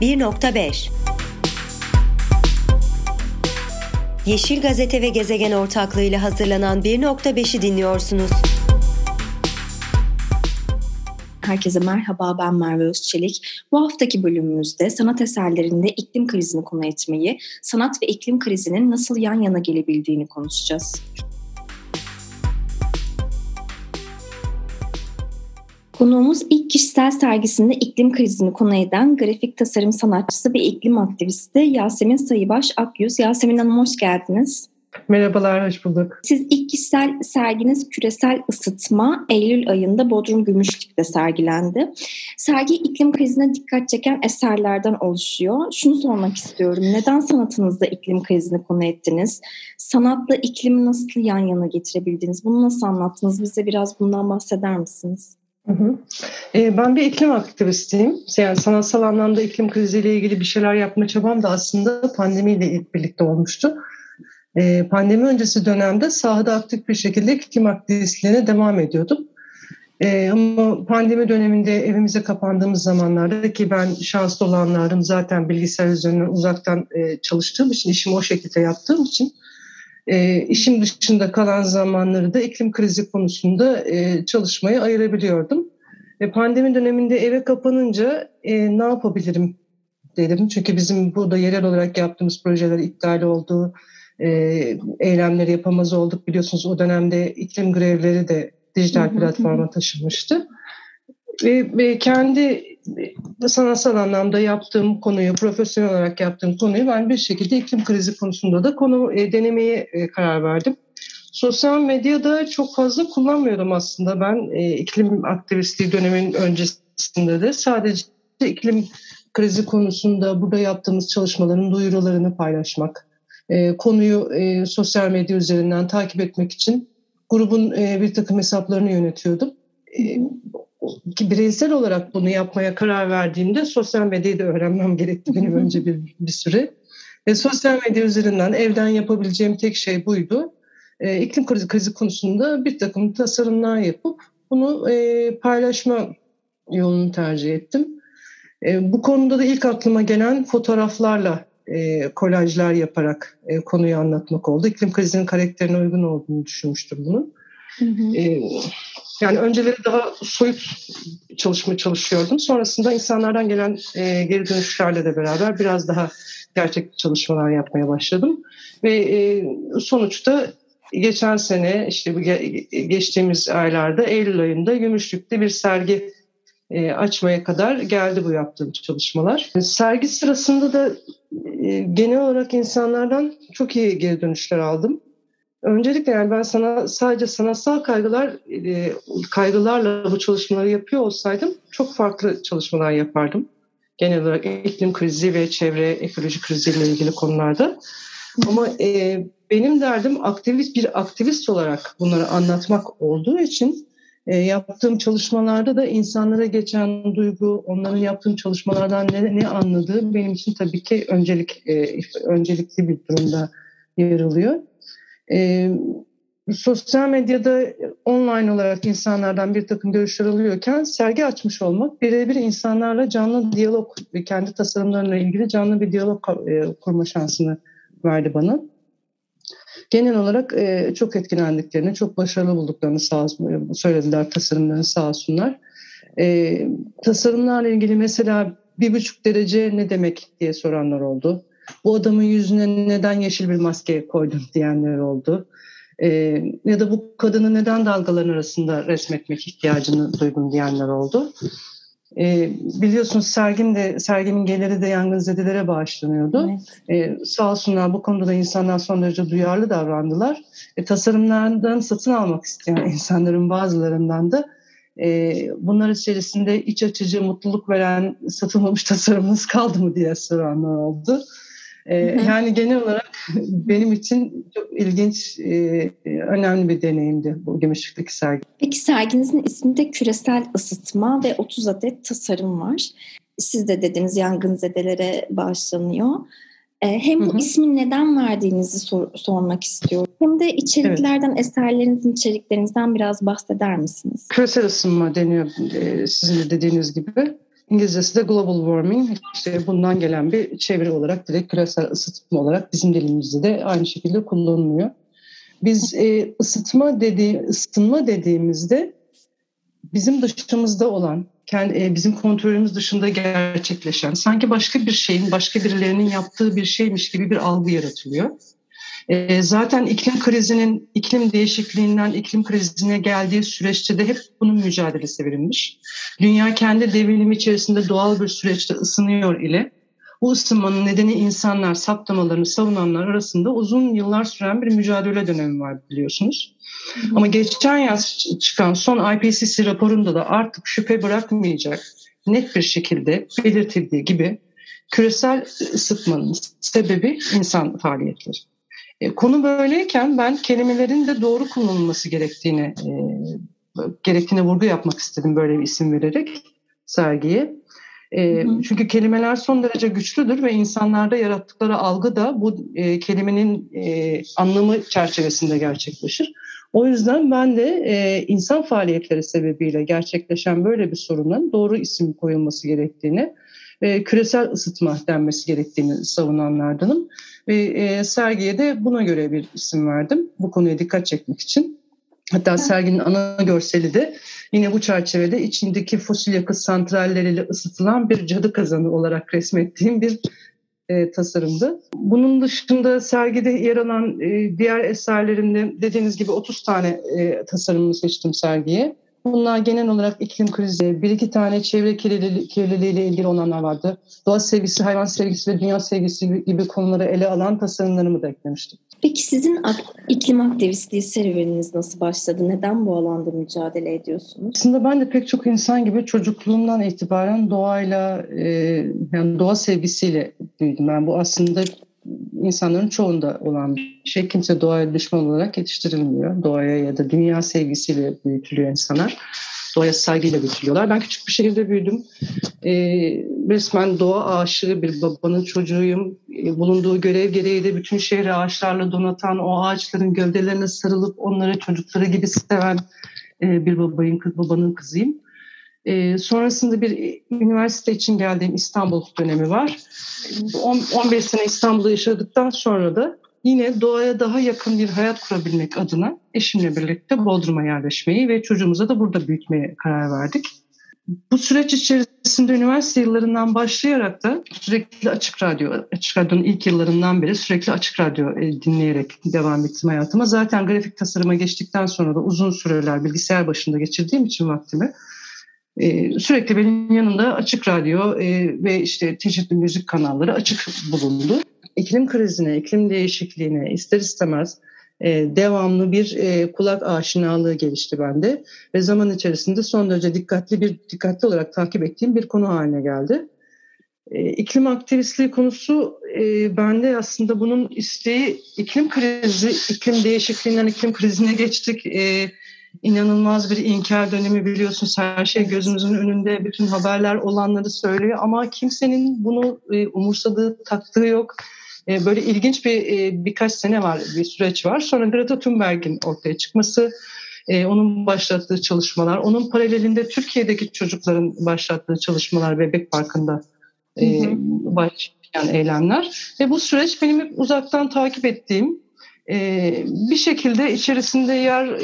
1.5 Yeşil Gazete ve Gezegen ortaklığıyla hazırlanan 1.5'i dinliyorsunuz. Herkese merhaba ben Merve Özçelik. Bu haftaki bölümümüzde sanat eserlerinde iklim krizini konu etmeyi, sanat ve iklim krizinin nasıl yan yana gelebildiğini konuşacağız. Konuğumuz ilk kişisel sergisinde iklim krizini konu eden grafik tasarım sanatçısı ve iklim aktivisti Yasemin Sayıbaş Akyüz. Yasemin Hanım hoş geldiniz. Merhabalar, hoş bulduk. Siz ilk kişisel serginiz Küresel Isıtma Eylül ayında Bodrum Gümüşlük'te sergilendi. Sergi iklim krizine dikkat çeken eserlerden oluşuyor. Şunu sormak istiyorum. Neden sanatınızda iklim krizini konu ettiniz? Sanatla iklimi nasıl yan yana getirebildiniz? Bunu nasıl anlattınız? Bize biraz bundan bahseder misiniz? Hı hı. E, ben bir iklim aktivistiyim. Yani sanatsal anlamda iklim kriziyle ilgili bir şeyler yapma çabam da aslında pandemiyle ilk birlikte olmuştu. E, pandemi öncesi dönemde sahada aktif bir şekilde iklim aktivistliğine devam ediyordum. E, ama pandemi döneminde evimize kapandığımız zamanlarda ki ben şanslı olanlarım zaten bilgisayar üzerinden uzaktan e, çalıştığım için, işimi o şekilde yaptığım için e, işim dışında kalan zamanları da iklim krizi konusunda e, çalışmaya ayırabiliyordum. E, pandemi döneminde eve kapanınca e, ne yapabilirim dedim. Çünkü bizim burada yerel olarak yaptığımız projeler iptal oldu. E, eylemleri yapamaz olduk. Biliyorsunuz o dönemde iklim grevleri de dijital platforma taşınmıştı. Ve, ve kendi sanatsal anlamda yaptığım konuyu, profesyonel olarak yaptığım konuyu ben bir şekilde iklim krizi konusunda da konu e, denemeye e, karar verdim. Sosyal medyada çok fazla kullanmıyorum aslında ben e, iklim aktivistliği dönemin öncesinde de sadece iklim krizi konusunda burada yaptığımız çalışmaların duyurularını paylaşmak, e, konuyu e, sosyal medya üzerinden takip etmek için grubun e, bir takım hesaplarını yönetiyordum. E, ki bireysel olarak bunu yapmaya karar verdiğimde sosyal medyayı da öğrenmem gerekti benim önce bir, bir süre. E, sosyal medya üzerinden evden yapabileceğim tek şey buydu. E, iklim krizi, krizi konusunda bir takım tasarımlar yapıp bunu e, paylaşma yolunu tercih ettim. E, bu konuda da ilk aklıma gelen fotoğraflarla e, kolajlar yaparak e, konuyu anlatmak oldu. İklim krizinin karakterine uygun olduğunu düşünmüştüm bunun. Hı hı. E, yani önceleri daha soyut çalışma çalışıyordum. Sonrasında insanlardan gelen e, geri dönüşlerle de beraber biraz daha gerçek çalışmalar yapmaya başladım. Ve e, sonuçta geçen sene işte bu geçtiğimiz aylarda Eylül ayında Gümüşlük'te bir sergi e, açmaya kadar geldi bu yaptığım çalışmalar. Sergi sırasında da e, genel olarak insanlardan çok iyi geri dönüşler aldım. Öncelikle yani ben sana sadece sanatsal kaygılar e, kaygılarla bu çalışmaları yapıyor olsaydım çok farklı çalışmalar yapardım. Genel olarak iklim krizi ve çevre ekoloji kriziyle ilgili konularda. Ama e, benim derdim aktivist bir aktivist olarak bunları anlatmak olduğu için e, yaptığım çalışmalarda da insanlara geçen duygu, onların yaptığım çalışmalardan ne, ne anladığı benim için tabii ki öncelik e, öncelikli bir durumda yer alıyor. E, sosyal medyada online olarak insanlardan bir takım görüşler alıyorken sergi açmış olmak birebir insanlarla canlı diyalog ve kendi tasarımlarına ilgili canlı bir diyalog e, kurma şansını verdi bana. Genel olarak e, çok etkilendiklerini, çok başarılı bulduklarını sağ olsun, söylediler tasarımlarını sağ olsunlar. E, tasarımlarla ilgili mesela bir buçuk derece ne demek diye soranlar oldu. Bu adamın yüzüne neden yeşil bir maske koydun diyenler oldu. Ee, ya da bu kadını neden dalgaların arasında resmetmek ihtiyacını duydum diyenler oldu. Ee, biliyorsunuz sergim de, sergimin geliri de yangınzedelere bağışlanıyordu. Evet. Ee, sağ olsunlar bu konuda da insanlar son derece duyarlı davrandılar. E, tasarımlardan satın almak isteyen insanların bazılarından da e, bunlar içerisinde iç açıcı, mutluluk veren satılmamış tasarımınız kaldı mı diye soranlar oldu. Ee, yani genel olarak benim için çok ilginç, e, önemli bir deneyimdi bu Gümüşlük'teki sergi. Peki serginizin isminde küresel ısıtma ve 30 adet tasarım var. Siz de dediniz yangınzedelere bağışlanıyor. Ee, hem bu hı hı. ismi neden verdiğinizi sor, sormak istiyorum. Hem de içeriklerden, evet. eserlerinizin içeriklerinizden biraz bahseder misiniz? Küresel ısınma deniyor e, sizin de dediğiniz gibi. İngilizcesi de global warming. İşte bundan gelen bir çeviri olarak direkt küresel ısıtma olarak bizim dilimizde de aynı şekilde kullanılıyor. Biz e, ısıtma dediği, ısınma dediğimizde bizim dışımızda olan, kendi, e, bizim kontrolümüz dışında gerçekleşen, sanki başka bir şeyin, başka birilerinin yaptığı bir şeymiş gibi bir algı yaratılıyor. E, zaten iklim krizinin, iklim değişikliğinden iklim krizine geldiği süreçte de hep bunun mücadelesi verilmiş. Dünya kendi devinimi içerisinde doğal bir süreçte ısınıyor ile bu ısınmanın nedeni insanlar saptamalarını savunanlar arasında uzun yıllar süren bir mücadele dönemi var biliyorsunuz. Ama geçen yaz çıkan son IPCC raporunda da artık şüphe bırakmayacak net bir şekilde belirtildiği gibi küresel ısıtmanın sebebi insan faaliyetleri. E, konu böyleyken ben kelimelerin de doğru kullanılması gerektiğini e, gerektiğine vurgu yapmak istedim böyle bir isim vererek sergiye. E, hı hı. Çünkü kelimeler son derece güçlüdür ve insanlarda yarattıkları algı da bu e, kelimenin e, anlamı çerçevesinde gerçekleşir. O yüzden ben de e, insan faaliyetleri sebebiyle gerçekleşen böyle bir sorunun doğru isim koyulması gerektiğini ve küresel ısıtma denmesi gerektiğini savunanlardanım. Ve e, sergiye de buna göre bir isim verdim bu konuya dikkat çekmek için. Hatta serginin ana görseli de yine bu çerçevede içindeki fosil yakıt santralleriyle ısıtılan bir cadı kazanı olarak resmettiğim bir e, tasarımdı. Bunun dışında sergide yer alan e, diğer eserlerimde dediğiniz gibi 30 tane e, tasarımını seçtim sergiye. Bunlar genel olarak iklim krizi, bir iki tane çevre kirliliği, kirliliği ile ilgili olanlar vardı. Doğa sevgisi, hayvan sevgisi ve dünya sevgisi gibi konuları ele alan tasarımlarımı da eklemiştim. Peki sizin iklim aktivistliği serüveniniz nasıl başladı? Neden bu alanda mücadele ediyorsunuz? Aslında ben de pek çok insan gibi çocukluğumdan itibaren doğayla, e, yani doğa sevgisiyle büyüdüm. Ben bu aslında insanların çoğunda olan bir şey. Kimse doğaya düşman olarak yetiştirilmiyor. Doğaya ya da dünya sevgisiyle büyütülüyor insanlar. Doğaya saygıyla büyütülüyorlar. Ben küçük bir şehirde büyüdüm. E, resmen doğa aşığı bir babanın çocuğuyum. E, bulunduğu görev gereği de bütün şehri ağaçlarla donatan, o ağaçların gövdelerine sarılıp onları çocukları gibi seven e, bir babayın, babanın kızıyım. E, sonrasında bir üniversite için geldiğim İstanbul dönemi var. 15 sene İstanbul'da yaşadıktan sonra da yine doğaya daha yakın bir hayat kurabilmek adına eşimle birlikte Bodrum'a yerleşmeyi ve çocuğumuza da burada büyütmeye karar verdik. Bu süreç içerisinde üniversite yıllarından başlayarak da sürekli açık radyo, açık radyonun ilk yıllarından beri sürekli açık radyo e, dinleyerek devam ettim hayatıma. Zaten grafik tasarıma geçtikten sonra da uzun süreler bilgisayar başında geçirdiğim için vaktimi ee, sürekli benim yanımda açık radyo e, ve işte çeşitli müzik kanalları açık bulundu. İklim krizine, iklim değişikliğine ister istemez e, devamlı bir e, kulak aşinalığı gelişti bende ve zaman içerisinde son derece dikkatli bir dikkatli olarak takip ettiğim bir konu haline geldi. E, iklim aktivistliği konusu bende aslında bunun isteği iklim krizi, iklim değişikliğinden iklim krizine geçtik. E, inanılmaz bir inkar dönemi biliyorsunuz. Her şey gözümüzün önünde. Bütün haberler olanları söylüyor ama kimsenin bunu e, umursadığı, taktığı yok. E, böyle ilginç bir e, birkaç sene var, bir süreç var. Sonra Greta Thunberg'in ortaya çıkması, onun başlattığı çalışmalar, onun paralelinde Türkiye'deki çocukların başlattığı çalışmalar Bebek Parkı'nda başlayan eylemler. Ve bu süreç benim uzaktan takip ettiğim bir şekilde içerisinde yer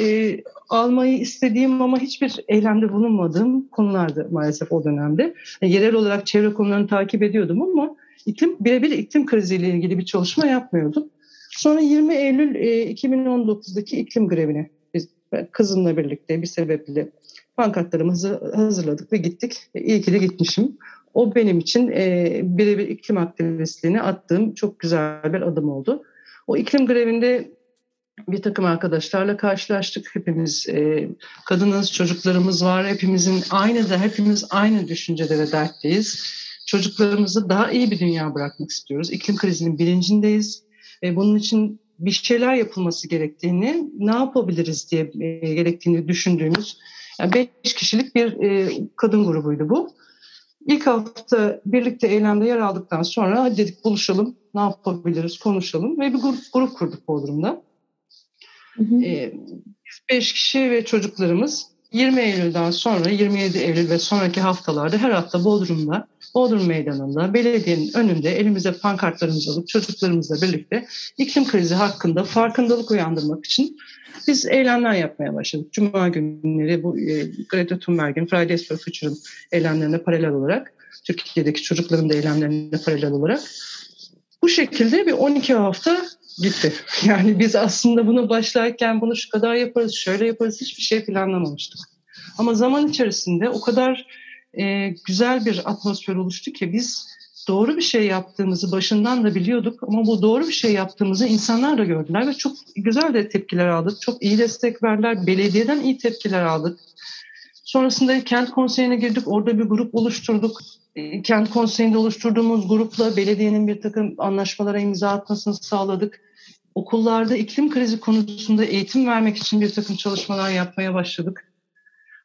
almayı istediğim ama hiçbir eylemde bulunmadığım konulardı maalesef o dönemde. Yani yerel olarak çevre konularını takip ediyordum ama iklim birebir iklim kriziyle ilgili bir çalışma yapmıyordum. Sonra 20 Eylül e, 2019'daki iklim grevine biz kızımla birlikte bir sebeple pankartlarımızı hazırladık ve gittik. E, iyi ki de gitmişim. O benim için e, birebir iklim aktivistliğine attığım çok güzel bir adım oldu. O iklim grevinde bir takım arkadaşlarla karşılaştık. Hepimiz e, kadınız, çocuklarımız var. Hepimizin aynı da hepimiz aynı düşüncede ve dertteyiz. Çocuklarımızı daha iyi bir dünya bırakmak istiyoruz. İklim krizinin bilincindeyiz. E, bunun için bir şeyler yapılması gerektiğini, ne yapabiliriz diye e, gerektiğini düşündüğümüz yani beş kişilik bir e, kadın grubuydu bu. İlk hafta birlikte eylemde yer aldıktan sonra dedik buluşalım, ne yapabiliriz, konuşalım ve bir grup, grup kurduk Bodrum'da. Hı hı. E, biz beş kişi ve çocuklarımız 20 Eylül'den sonra 27 Eylül ve sonraki haftalarda her hafta Bodrum'da, Bodrum Meydanı'nda, belediyenin önünde elimize pankartlarımızı alıp çocuklarımızla birlikte iklim krizi hakkında farkındalık uyandırmak için biz eylemler yapmaya başladık. Cuma günleri bu e, Greta Thunberg'in Fridays for Future'ın eylemlerine paralel olarak, Türkiye'deki çocukların da eylemlerine paralel olarak bu şekilde bir 12 hafta gitti. Yani biz aslında bunu başlarken bunu şu kadar yaparız, şöyle yaparız hiçbir şey planlamamıştık. Ama zaman içerisinde o kadar e, güzel bir atmosfer oluştu ki biz doğru bir şey yaptığımızı başından da biliyorduk ama bu doğru bir şey yaptığımızı insanlar da gördüler ve çok güzel de tepkiler aldık. Çok iyi destek verdiler. Belediyeden iyi tepkiler aldık. Sonrasında kent konseyine girdik. Orada bir grup oluşturduk. E, kent konseyinde oluşturduğumuz grupla belediyenin bir takım anlaşmalara imza atmasını sağladık. Okullarda iklim krizi konusunda eğitim vermek için bir takım çalışmalar yapmaya başladık.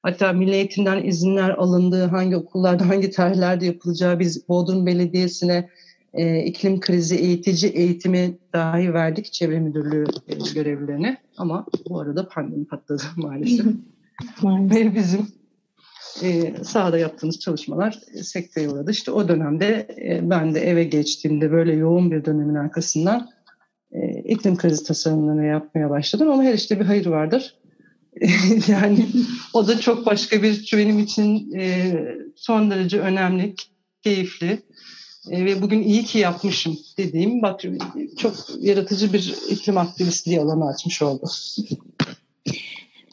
Hatta Milli Eğitim'den izinler alındığı, hangi okullarda, hangi tarihlerde yapılacağı biz Bodrum Belediyesi'ne e, iklim krizi eğitici eğitimi dahi verdik çevre müdürlüğü e, görevlilerine. Ama bu arada pandemi patladı maalesef. Maalesef. Ve bizim e, sahada yaptığımız çalışmalar sekteye uğradı. İşte o dönemde e, ben de eve geçtiğimde böyle yoğun bir dönemin arkasından e, iklim krizi tasarımlarını yapmaya başladım. Ama her işte bir hayır vardır. yani o da çok başka bir benim için e, son derece önemli, keyifli e, ve bugün iyi ki yapmışım dediğim bak çok yaratıcı bir iklim aktivistliği alanı açmış oldu.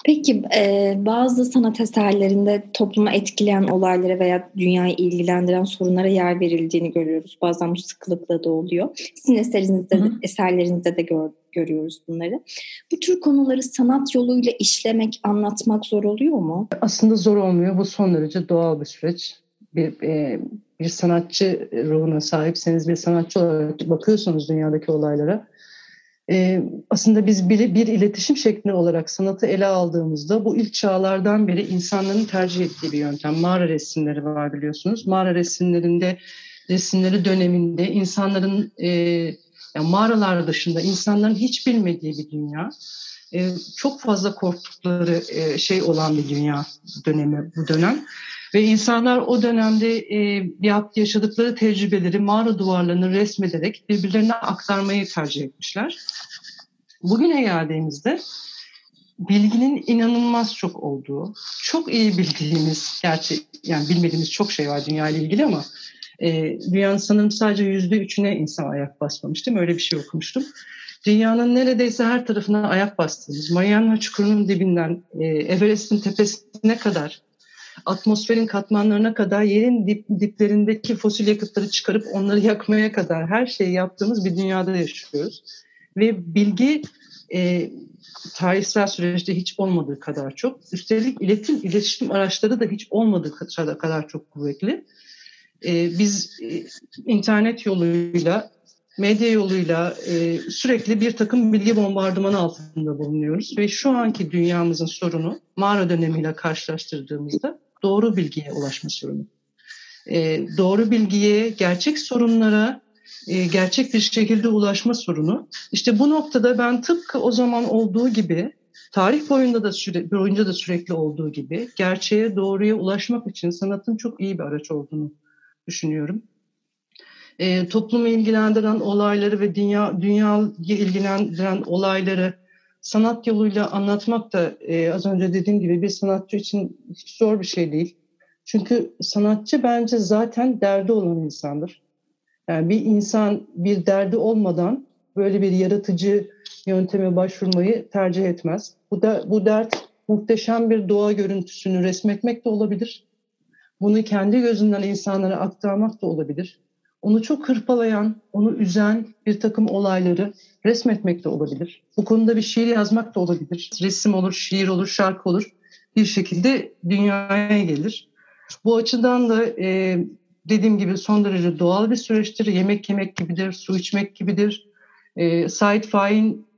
Peki e, bazı sanat eserlerinde topluma etkileyen olaylara veya dünyayı ilgilendiren sorunlara yer verildiğini görüyoruz. Bazen bu sıklıkla da oluyor. Sizin eserinizde, Hı. eserinizde de gör, görüyoruz bunları. Bu tür konuları sanat yoluyla işlemek, anlatmak zor oluyor mu? Aslında zor olmuyor. Bu son derece doğal bir süreç. Bir, e, bir sanatçı ruhuna sahipseniz, bir sanatçı olarak bakıyorsunuz dünyadaki olaylara ee, aslında biz bir, bir iletişim şekli olarak sanatı ele aldığımızda bu ilk çağlardan beri insanların tercih ettiği bir yöntem. Mağara resimleri var biliyorsunuz. Mağara resimlerinde resimleri döneminde insanların e, yani mağaralar dışında insanların hiç bilmediği bir dünya. E, çok fazla korktukları e, şey olan bir dünya dönemi bu dönem. Ve insanlar o dönemde e, yaşadıkları tecrübeleri mağara duvarlarını resmederek birbirlerine aktarmayı tercih etmişler. Bugüne geldiğimizde bilginin inanılmaz çok olduğu, çok iyi bildiğimiz, gerçi yani bilmediğimiz çok şey var dünya ile ilgili ama e, dünyanın sanırım sadece yüzde üçüne insan ayak basmamış değil mi? Öyle bir şey okumuştum. Dünyanın neredeyse her tarafına ayak bastığımız, Mariana Çukuru'nun dibinden e, Everest'in tepesine kadar atmosferin katmanlarına kadar yerin dip, diplerindeki fosil yakıtları çıkarıp onları yakmaya kadar her şeyi yaptığımız bir dünyada yaşıyoruz. Ve bilgi e, tarihsel süreçte hiç olmadığı kadar çok. Üstelik iletişim, iletişim araçları da hiç olmadığı kadar çok kuvvetli. E, biz e, internet yoluyla, medya yoluyla e, sürekli bir takım bilgi bombardımanı altında bulunuyoruz. Ve şu anki dünyamızın sorunu mağara dönemiyle karşılaştırdığımızda doğru bilgiye ulaşma sorunu. E, doğru bilgiye, gerçek sorunlara e, gerçek bir şekilde ulaşma sorunu. İşte bu noktada ben tıpkı o zaman olduğu gibi tarih boyunda da süre, boyunca da sürekli olduğu gibi gerçeğe doğruya ulaşmak için sanatın çok iyi bir araç olduğunu düşünüyorum. E, toplumu ilgilendiren olayları ve dünya dünyayı ilgilendiren olayları sanat yoluyla anlatmak da e, az önce dediğim gibi bir sanatçı için hiç zor bir şey değil. Çünkü sanatçı bence zaten derdi olan insandır. Yani bir insan bir derdi olmadan böyle bir yaratıcı yönteme başvurmayı tercih etmez. Bu da bu dert muhteşem bir doğa görüntüsünü resmetmek de olabilir. Bunu kendi gözünden insanlara aktarmak da olabilir. Onu çok hırpalayan, onu üzen bir takım olayları resmetmek de olabilir. Bu konuda bir şiir yazmak da olabilir. Resim olur, şiir olur, şarkı olur. Bir şekilde dünyaya gelir. Bu açıdan da e, dediğim gibi son derece doğal bir süreçtir. Yemek yemek gibidir, su içmek gibidir. E, Said Faik'in